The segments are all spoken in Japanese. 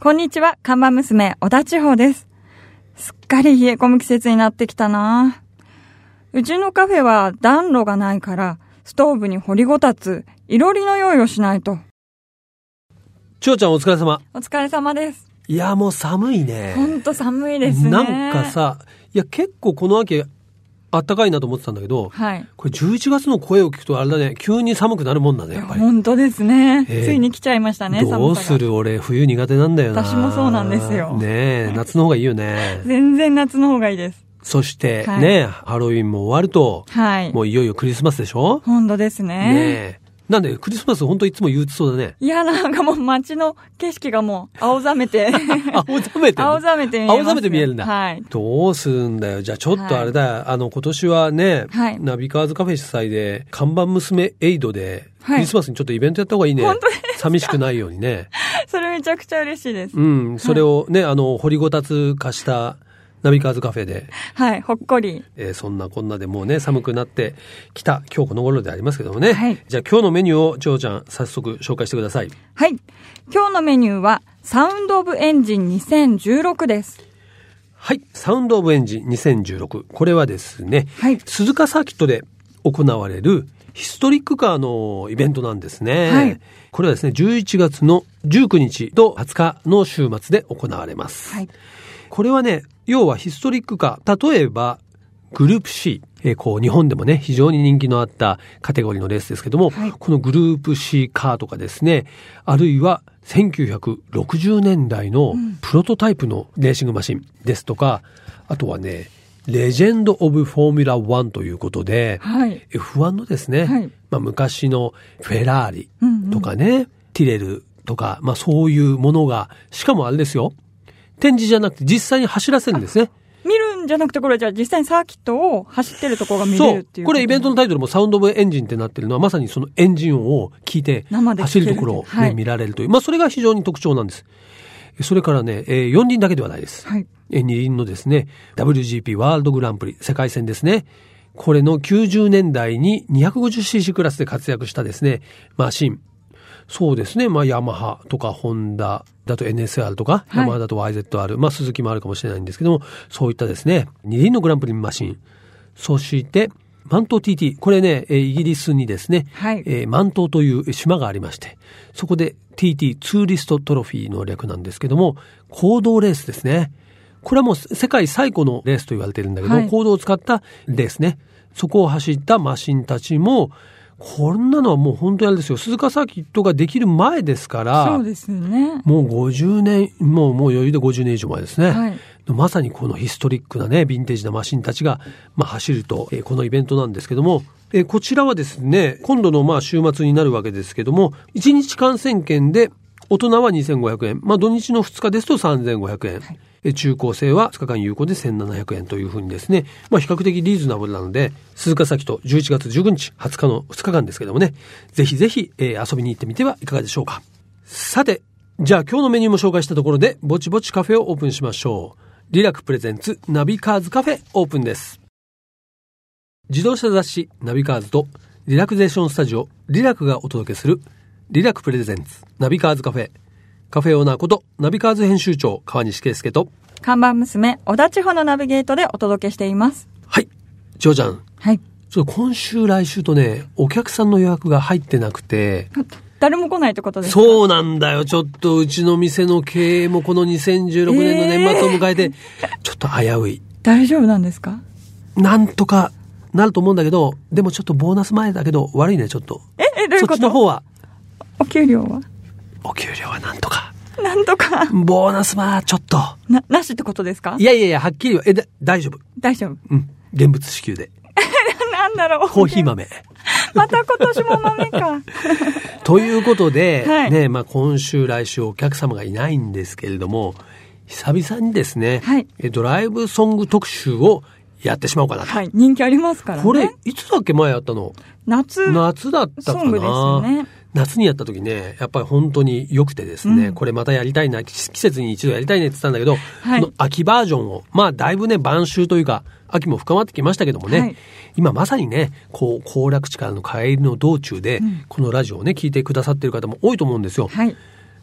こんにちは、看板娘、小田千穂です。すっかり冷え込む季節になってきたなうちのカフェは暖炉がないから、ストーブに掘りごたつ、いろりの用意をしないと。ちょうちゃんお疲れ様。お疲れ様です。いや、もう寒いね。ほんと寒いですね。なんか、さ、いや、結構この秋、あったかいなと思ってたんだけど、はい。これ11月の声を聞くとあれだね、急に寒くなるもんだね、やっぱり。本当ですね、ええついに来ちゃいましたね。どうする俺、冬苦手なんだよな。私もそうなんですよねえ、夏の方がいいよね。全然夏の方がいいです。そして、はいね、ハロウィンも終わると、はい。もういよいよクリスマスでしょ？本当ですね。ねえ。なんで、クリスマス本当いつも憂鬱そうだね。いや、なんかもう街の景色がもう青ざめて。青ざめて青ざめて見えます、青ざめて見えるんだ。はい。どうするんだよ。じゃあちょっとあれだよ。あの、今年はね、はいナビカーズカフェ主催で、看板娘エイドで、はいクリスマスにちょっとイベントやった方がいいね。本当で寂しくないようにね。それめちゃくちゃ嬉しいです。うん。それをね、あの、掘りごたつ化したナビカーズカフェで、はい、ほっこり。えーそんなこんなでもうね、寒くなってきた今日この頃でありますけどもね。はいじゃあ今日のメニューを、ちょうちゃん、早速紹介してください。はい。今日のメニューは、サウンドオブエンジン2016です。はい。サウンドオブエンジン2016。これはですね、はい鈴鹿サーキットで行われるヒストリックカーのイベントなんですね。はいこれはですね、11月の19日と20日の週末で行われます。はい。これはね、要はヒストリックカー、例えば、グループ C、えーこう、日本でもね、非常に人気のあったカテゴリーのレースですけども、はい。このグループ C カーとかですね、あるいは1960年代のプロトタイプのレーシングマシンですとか、あとはね、レジェンド・オブ・フォーミュラ1ということで、はい。F1 のですね、はい。まあ、昔のフェラーリうんうんとかね、ティレルとか、まあそういうものが、しかもあれですよ、展示じゃなくて実際に走らせるんですね。見るんじゃなくて、これじゃあ実際にサーキットを走ってるところが見れるっていう。これイベントのタイトルもサウンドオブエンジンってなってるのはまさにそのエンジン音を聞いて走るところを、ねはい見られるという。まあそれが非常に特徴なんです。それからね、えー4輪だけではないです。はい。えー二輪のですね、WGP ワールドグランプリ世界戦ですね。これの90年代に 250cc クラスで活躍したですね、マシン。そうですね。まあ、ヤマハとかホンダだと NSR とか、はいヤマハだと YZR、まあ、鈴木もあるかもしれないんですけども、そういったですね、二輪のグランプリマシン。そして、マント TT。これね、えーイギリスにですね、はいえーマントという島がありまして、そこで TT、ツーリストトロフィーの略なんですけども、行動レースですね。これはもう世界最古のレースと言われてるんだけど、はい行動を使ったレースね。そこを走ったマシンたちも、こんなのはもう本当にあれですよ。鈴鹿サーキットができる前ですから、そうですよね。もう50年、もうもう余裕で50年以上前ですね。はいまさにこのヒストリックなね、ヴィンテージなマシンたちが、まあ、走ると、えーこのイベントなんですけども、えーこちらはですね、今度のまあ週末になるわけですけども、1日観戦券で、大人は2500円、まあ土日の2日ですと3500円。えー中高生は2日間有効で1700円というふうにですね、まあ比較的リーズナブルなので、鈴鹿サーキット11月19日、20日の2日間ですけどもね、ぜひぜひ、えー遊びに行ってみてはいかがでしょうか。さて、じゃあ今日のメニューも紹介したところで、ぼちぼちカフェをオープンしましょう。リラクプレゼンツナビカーズカフェオープンです。自動車雑誌ナビカーズとリラクゼーションスタジオリラクがお届けするリラクプレゼンツナビカーズカフェ。カフェオーナーことナビカーズ編集長川西圭介と、看板娘、小田千穂のナビゲートでお届けしています。はい、ジョージャン。はい。ちょっと今週来週とね、お客さんの予約が入ってなくて、誰も来ないってことですか？そうなんだよ。ちょっとうちの店の経営もこの2016年の年末を迎えて、ちょっと危うい。大丈夫なんですか？なんとかなると思うんだけど、でもちょっとボーナス前だけど悪いね、ちょっと。え、え、どういうそこと？っちの方は、お給料は？お給料はなんとか。なんとか。ボーナスはちょっと。な、なしってことですか？いやいやいや、はっきりは、え、だ大丈夫。大丈夫。うん。現物支給で。なんだろう。コーヒー豆。また今年も豆か。ということで、はいね、まあ今週来週お客様がいないんですけれども、久々にですね、はいえドライブソング特集をやってしまおうかなと。はい。人気ありますからね。これ、いつだっけ前やったの？夏。夏だったかなソングですよね夏にやった時ね、やっぱり本当に良くてですね、うんこれまたやりたいな、季節に一度やりたいねって言ったんだけど、はいこの秋バージョンを、まあだいぶね、晩秋というか、秋も深まってきましたけどもね、はい今まさにね、こう、行楽地からの帰りの道中で、んこのラジオをね、聞いてくださってる方も多いと思うんですよ。はい。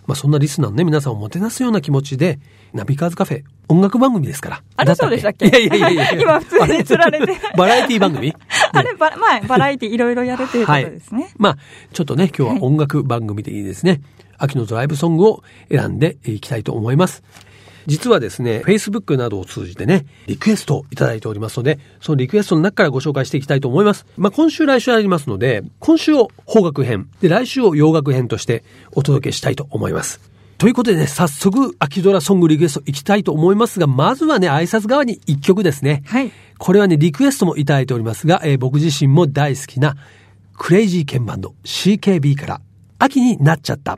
まあそんなリスナーのね、皆さんをもてなすような気持ちで、ナビカーズカフェ、音楽番組ですから。あれそうでしたっけ？いやいやいやいや 今普通に釣られて。バラエティ番組？あれ、ば、まあ、バラエティいろいろやるということですね。まあ、ちょっとね、今日は音楽番組でいいですね。秋のドライブソングを選んでいきたいと思います。実はですね、Facebook などを通じてね、リクエストをいただいておりますので、そのリクエストの中からご紹介していきたいと思います。まあ、今週来週ありますので、今週を邦楽編、で、来週を洋楽編としてお届けしたいと思います。ということでね、早速、秋ドラソングリクエストいきたいと思いますが、まずはね、挨拶側に一曲ですね。はい。これはね、リクエストもいただいておりますが、えー僕自身も大好きな、クレイジーケンバンド CKB から、秋になっちゃった。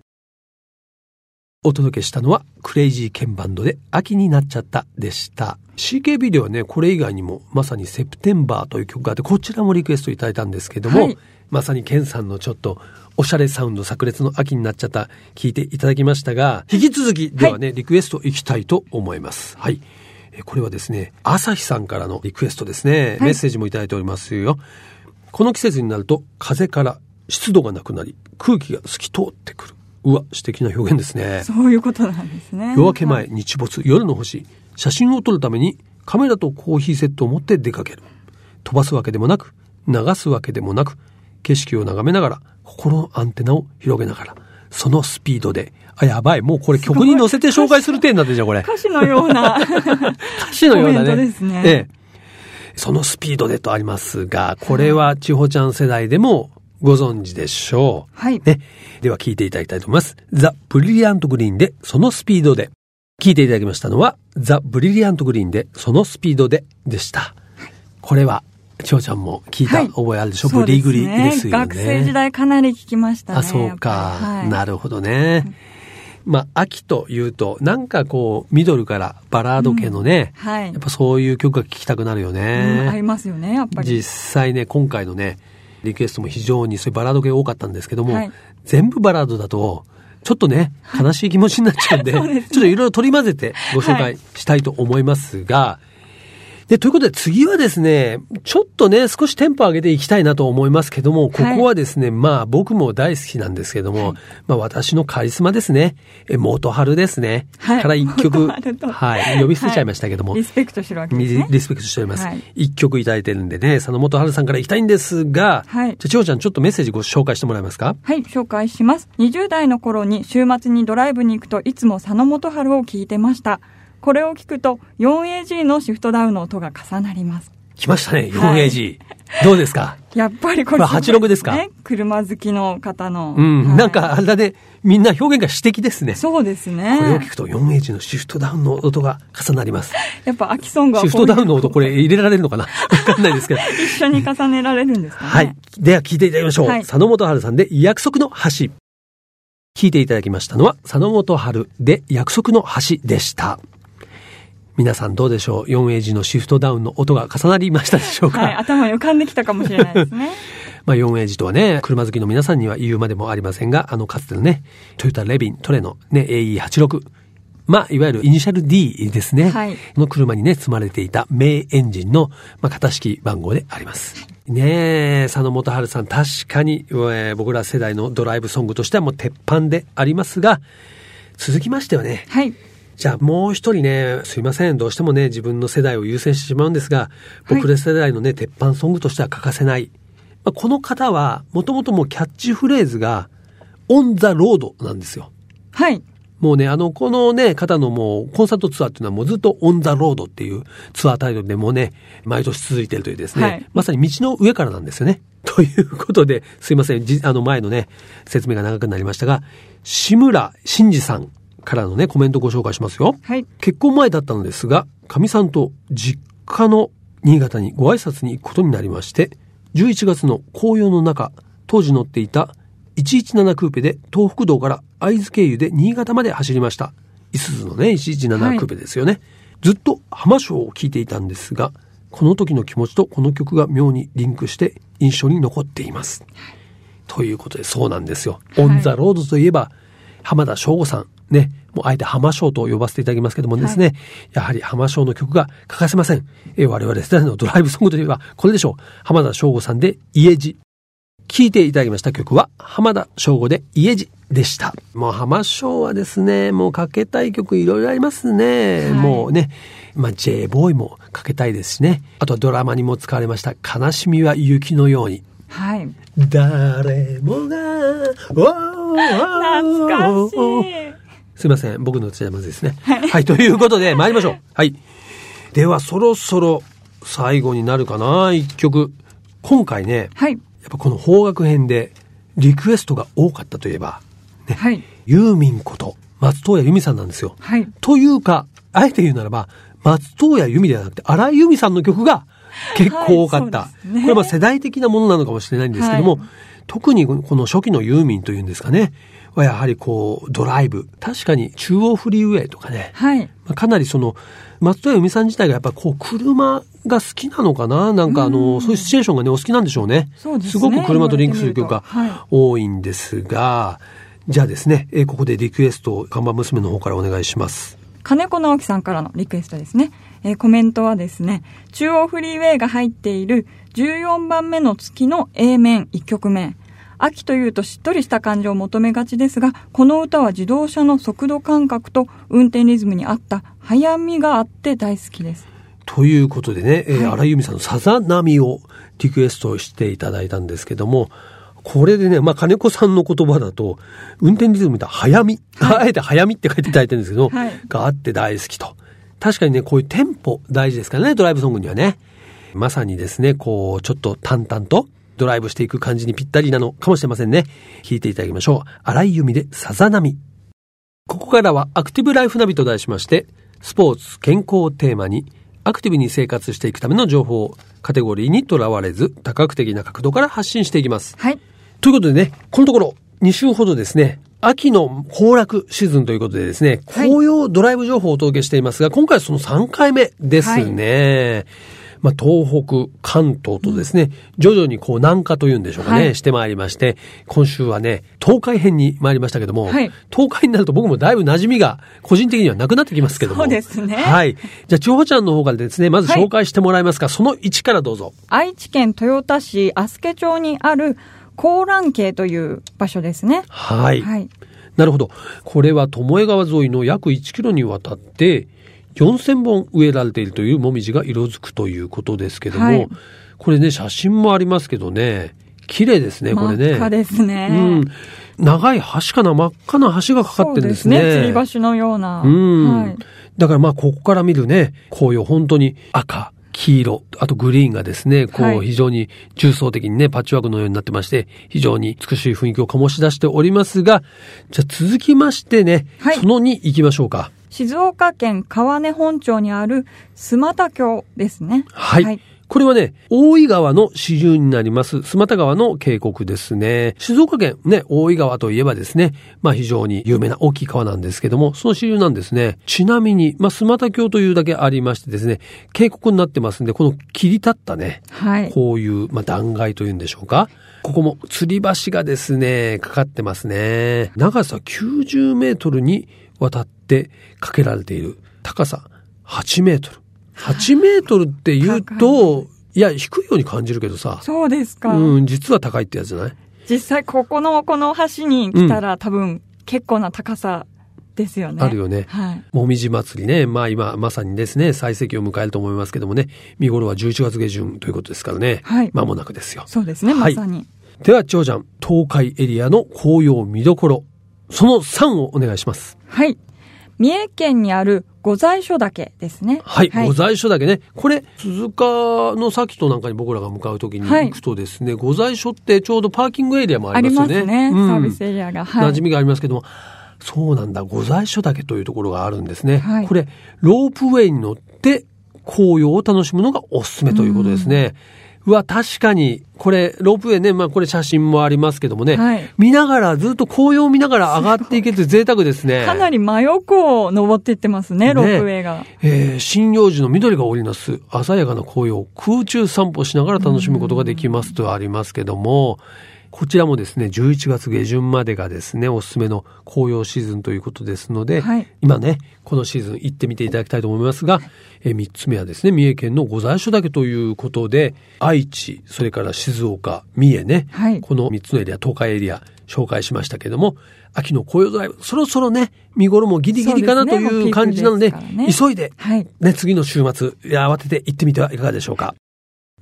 お届けしたのは、クレイジーケンバンドで、秋になっちゃったでした。CKB ではね、これ以外にも、まさにセプテンバーという曲があって、こちらもリクエストいただいたんですけども、はいまさにケンさんのちょっと、おしゃれサウンド炸裂の秋になっちゃった、聞いていただきましたが、引き続きではね、リクエストいきたいと思います。はい。えこれはですね、朝日さんからのリクエストですね。メッセージもいただいておりますよ。この季節になると、風から湿度がなくなり、空気が透き通ってくる。うわ、詩的な表現ですね。そういうことなんですね。夜明け前、はい日没、夜の星。写真を撮るためにカメラとコーヒーセットを持って出かける。飛ばすわけでもなく、流すわけでもなく、景色を眺めながら、心のアンテナを広げながら、そのスピードで、あ、やばい、もうこれ曲に乗せて紹介する点になってんじゃん、これ。歌詞のような。歌詞のようなね。ねええ。そのスピードでとありますが、これは千穂ちゃん世代でもご存知でしょう。はいね。では聞いていただきたいと思います。ザ・ブリリアント・グリーンで、そのスピードで。聞いていただきましたのは、ザ・ブリリアント・グリーンで、そのスピードででした。これは、千穂ちゃんも聞いたはい覚えあるでしょ、そう？ブリグリねですよね。学生時代かなり聞きましたね。あ、そうか。はいなるほどね。まあ、秋というと、なんかこう、ミドルからバラード系のね、はいやっぱそういう曲が聴きたくなるようんね。合いますよね、やっぱり。実際ね、今回のね、リクエストも非常にそういうバラード系多かったんですけども、はい。全部バラードだと、ちょっとね、悲しい気持ちになっちゃうんで、ですね。ちょっといろいろ取り混ぜてご紹介したいと思いますが、で、ということで次はですね、ちょっとね、少しテンポ上げていきたいなと思いますけども、ここはですね、まあ僕も大好きなんですけども、まあ私のカリスマですね、え元春ですね、はい。から一曲、はい、呼び捨てちゃいましたけども、リスペクトしてるわけですリね。リスペクトしております。はい。一、曲いただいてるんでね、佐野元春さんから行きたいんですが、はい。じゃあ、千穂ちゃんちょっとメッセージご紹介してもらえますか？はい、紹介します。20代の頃に週末にドライブに行くといつも佐野元春を聞いてました。これを聞くと 4AG のシフトダウンの音が重なります。来ましたね、はい 4AG。どうですか？やっぱりこれこれ86ですか？ね、車好きの方の。うん、はいなんかあれだね、みんな表現が詩的ですね。そうですね。これを聞くと 4H のシフトダウンの音が重なります。やっぱ秋ソングはシフトダウンの音これ入れられるのかな？わかんないですけど。一緒に重ねられるんですかね。はい。では聞いていただきましょう。はい佐野元春さんで約束の橋。聞いていただきましたのは佐野元春で約束の橋でした。皆さんどうでしょう ?4A のシフトダウンの音が重なりましたでしょうか、はい、頭に浮かんできたかもしれないですね。まあ 4A とはね、車好きの皆さんには言うまでもありませんが、あのかつてのね、トヨタレビン、トレのね、AE86。まあ、いわゆるイニシャル D ですね。はいの車にね、積まれていた名エンジンの、まあ、型式番号であります。ねえ、佐野元春さん、確かに、えー僕ら世代のドライブソングとしてはもう鉄板でありますが、続きましてはね、はい。じゃあもう一人ね、すいません。どうしてもね、自分の世代を優先してしまうんですが、はい僕ら世代のね、鉄板ソングとしては欠かせない。まあ、この方は、もともともうキャッチフレーズが、オン・ザ・ロードなんですよ。はい。もうね、あの、このね、方のもう、コンサートツアーっていうのはもうずっとオン・ザ・ロードっていうツアータイトルでもうね、毎年続いているというですね、はいまさに道の上からなんですよね。ということで、すいません、じあの前のね、説明が長くなりましたが、志村真二さんからのね、コメントをご紹介しますよ。はい。結婚前だったのですが、かみさんと実家の新潟にご挨拶に行くことになりまして、11月の紅葉の中、当時乗っていた117クーペで東北道から会津経由で新潟まで走りました。いすゞのね、117クーペですよね。ずっと浜章を聴いていたんですが、この時の気持ちとこの曲が妙にリンクして印象に残っています。ということで、そうなんですよ。はいオン・ザ・ロードといえば、浜田省吾さん。ね。もうあえて浜省と呼ばせていただきますけどもですね。やはり浜省の曲が欠かせません。えー我々世代のドライブソングといえば、これでしょう。浜田省吾さんで、家路。聴いていただきました曲は、浜田省吾で家路でした。もう浜省はですね、もうかけたい曲いろいろありますね。はいもうね、まあ J ボーイもかけたいですしね。あとはドラマにも使われました、悲しみは雪のように。はい。誰もが、懐かしい。すいません。僕の歌じゃまずいですね。はい。ということで、参りましょう。はい。では、そろそろ最後になるかな、一曲。今回ね、はい。やっぱこの邦楽編でリクエストが多かったといえば、ね、はい。ユーミンこと松任谷由実さんなんですよ。はい。というか、あえて言うならば、松任谷由実ではなくて、荒井由実さんの曲が結構多かった。はいねこれは世代的なものなのかもしれないんですけども、はい特にこの初期のユーミンというんですかね、はやはりこう、ドライブ。確かに中央フリーウェイとかね、はい。まあかなりその、松任谷由実さん自体がやっぱこう、車が好きなのかな？なんかあの、そういうシチュエーションがね、お好きなんでしょうね。そうですねすごく車とリンクする曲が多いんですが、じゃあですね、えーここでリクエストを看板娘の方からお願いします。金子直樹さんからのリクエストですね。えーコメントはですね、中央フリーウェイが入っている14番目の月の A 面1曲目。秋というとしっとりした感じを求めがちですが、この歌は自動車の速度感覚と運転リズムに合った早見があって大好きです。ということでね、えーはい荒井由実さんのさざ波をリクエストしていただいたんですけども、これでね、まあ、金子さんの言葉だと、運転リズムみたいな早見、あえて早見って書いていただいてるんですけど、はいがあって大好きと。確かにね、こういうテンポ大事ですからね、ドライブソングにはね。まさにですね、こう、ちょっと淡々とドライブしていく感じにぴったりなのかもしれませんね。聞いていただきましょう。荒井由実でさざ波。ここからはアクティブライフナビと題しまして、スポーツ、健康をテーマに、アクティブに生活していくための情報をカテゴリーにとらわれず、多角的な角度から発信していきます。はい。ということでね、このところ、2週ほどですね、秋の行楽シーズンということでですね、はい紅葉ドライブ情報をお届けしていますが、今回はその3回目ですね。まあ、東北、関東とですね、徐々にこう南下というんでしょうかね、はいしてまいりまして、今週はね、東海編に参りましたけども、はい東海になると僕もだいぶ馴染みが個人的にはなくなってきますけども。そうですねはい。じゃあ、千穂ちゃんの方からですね、まずはい紹介してもらいますか、その1からどうぞ。愛知県豊田市阿助町にある高蘭渓という場所ですね。はい。はい。なるほど。これは巴川沿いの約1キロにわたって、4000本植えられているというもみじが色づくということですけども、はいこれね、写真もありますけどね、綺麗ですね、これね。真っ赤ですね。うん。長い橋かな真っ赤な橋がかかってるんですね。そうですね。吊り橋のような。うん。はい。だからまあ、ここから見るね、紅葉、本当に赤、黄色、あとグリーンがですね、こう、はい非常に重層的にね、パッチワークのようになってまして、非常に美しい雰囲気を醸し出しておりますが、じゃあ続きましてね、はいその2行きましょうか。静岡県川根本町にある須又峡ですね。はい。これはね、大井川の支流になります、須又川の渓谷ですね。静岡県ね、大井川といえばですね、まあ非常に有名な大きい川なんですけども、その支流なんですね。ちなみに、まあ須又峡というだけありましてですね、渓谷になってますんで、この切り立ったね、はい。こういう、まあ、断崖というんでしょうか。ここも吊り橋がですね、かかってますね。長さ90メートルにわたってかけられている。高さ8メートル。8メートルって言うと、いや、低いように感じるけどさ。そうですか。うん、実は高いってやつじゃない？実際ここのこの橋に来たら、多分結構な高さですよね。あるよね。はい。もみじ祭りね。まあ今、まさにですね、最盛期を迎えると思いますけどもね、見頃は11月下旬ということですからね。はい間もなくですよ。そうですね、はいまさに。では、長者東海エリアの紅葉見どころ、その3をお願いします。はい。三重県にある御在所岳ですね。はい、御在所だけね。これ、鈴鹿の先となんかに僕らが向かうときにはい行くとですね、御在所ってちょうどパーキングエリアもあありりますよね。ますね、うんサービスエリアが。はい。馴染みがありますけども、そうなんだ、御在所岳というところがあるんですね。はいこれ、ロープウェイに乗って紅葉を楽しむのがおすすめということですね。うわ、確かに、これ、ロープウェイね、まあこれ写真もありますけどもね、はい。見ながら、ずっと紅葉を見ながら上がっていけて贅沢ですね。かなり真横を登っていってますね、ロープウェイが。えー針葉樹の緑が織りなす。鮮やかな紅葉を空中散歩しながら楽しむことができますとありますけども、こちらもですね、11月下旬までがですね、おすすめの紅葉シーズンということですので、はい今ね、このシーズン行ってみていただきたいと思いますが、え3つ目はですね、三重県の御在所岳ということで、愛知、それから静岡、三重ね、はいこの3つのエリア、東海エリア、紹介しましたけども、秋の紅葉ドライブ、そろそろね、見頃もギリギリかなという感じなので、もうピークです急いで、はい。ね、次の週末、慌てて行ってみてはいかがでしょうか。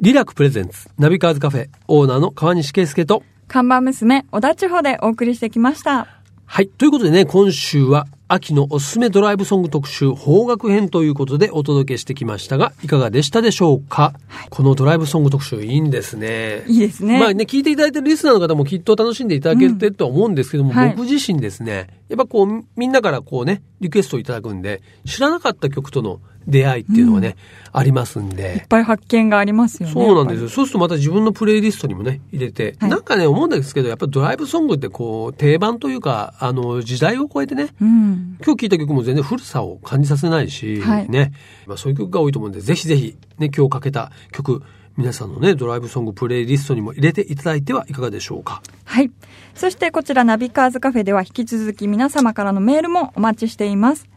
リラクプレゼンツ、ナビカーズカフェ、オーナーの川西圭介と、看板娘、小田千穂でお送りしてきました。はい。ということでね、今週は秋のおすすめドライブソング特集、邦楽編ということでお届けしてきましたが、いかがでしたでしょうか、このドライブソング特集いいんですね。いいですね。まあね、聞いていただいてるリスナーの方もきっと楽しんでいただけてるとは思うんですけども、うんはい僕自身ですね、やっぱこう、みんなからこうね、リクエストをいただくんで、知らなかった曲との出会いっていうのがね、ありますんいっで。ぱい発見がありますよね。そうなんですよ。そうするとまた自分のプレイリストにもね、入れて、はいなんかね、思うんですけど、やっぱドライブソングってこう、定番というか、あの、時代を超えてね、うん。今日聴いた曲も全然古さを感じさせないし、はいね。まあそういう曲が多いと思うんで、ぜひぜひ、ね、今日かけた曲、皆さんのね、ドライブソングプレイリストにも入れていただいてはいかがでしょうか。はい。そしてこちらナビカーズカフェでは引き続き皆様からのメールもお待ちしています。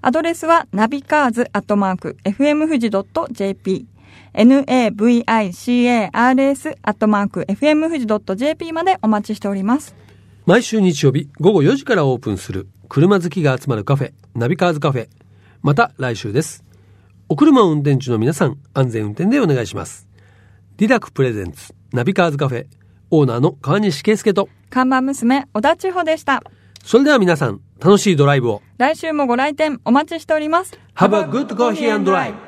アドレスはナビカーズアットマーク FM 富士 .jp navicars アットマーク FM 富士 .jp までお待ちしております。毎週日曜日午後4時からオープンする車好きが集まるカフェ、ナビカーズカフェ。また来週です。お車を運転中の皆さん、安全運転でお願いします。リラクプレゼンツ、ナビカーズカフェ、オーナーの川西圭介と、看板娘、小田千穂でした。それでは皆さん、楽しいドライブを。来週もご来店お待ちしております。Have a good coffee and drive!